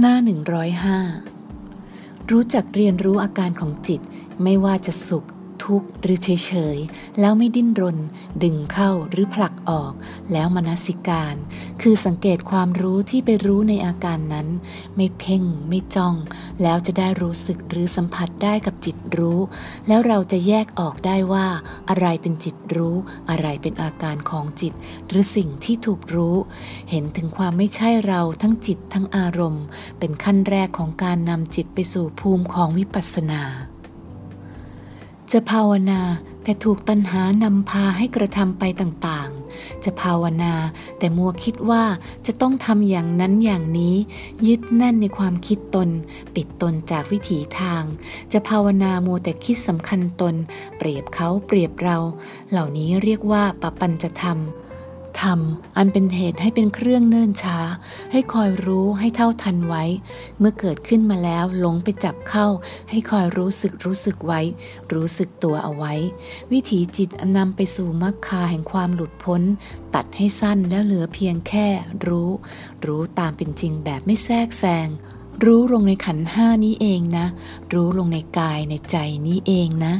หน้า 105 รู้จักเรียนรู้อาการของจิตไม่ว่าจะสุข ทุกข์หรือเฉยๆ แล้วไม่ดิ้นรน ดึงเข้าหรือผลักออก แล้วมนสิการ คือสังเกตความรู้ที่ไปรู้ในอาการนั้น ไม่เพ่งไม่จ้อง แล้วจะได้รู้สึกหรือสัมผัสได้กับจิตรู้ แล้วเราจะแยกออกได้ว่า อะไรเป็นจิตรู้ อะไรเป็นอาการของจิต หรือสิ่งที่ถูกรู้ เห็นถึงความไม่ใช่เราทั้งจิตทั้งอารมณ์ เป็นขั้นแรกของการนำจิตไปสู่ภูมิของวิปัสสนา จะภาวนาแต่ถูกตัณหานำพาให้กระทำไปต่างๆ จะภาวนาแต่มัวคิดว่าจะต้องทำอย่างนั้นอย่างนี้ ยึดแน่นในความคิดตน ปิดตนจากวิถีทาง จะภาวนามัวแต่คิดสำคัญตน เปรียบเขาเปรียบเรา เหล่านี้เรียกว่าปปัญจะธรรม ธรรม อันเป็นเหตุให้เป็นเครื่องเนิ่นช้า ให้คอยรู้ให้เท่าทันไว้ เมื่อเกิดขึ้นมาแล้วหลงไปจับเข้า ให้คอยรู้สึกรู้สึกไว้ รู้สึกตัวเอาไว้ วิถีจิตนำไปสู่มรรคาแห่งความหลุดพ้น ตัดให้สั้นแล้วเหลือเพียงแค่รู้ รู้ตามเป็นจริงแบบไม่แทรกแซงรู้ลงในขันห้านี้เองนะ รู้ลงในกายในใจนี้เองนะ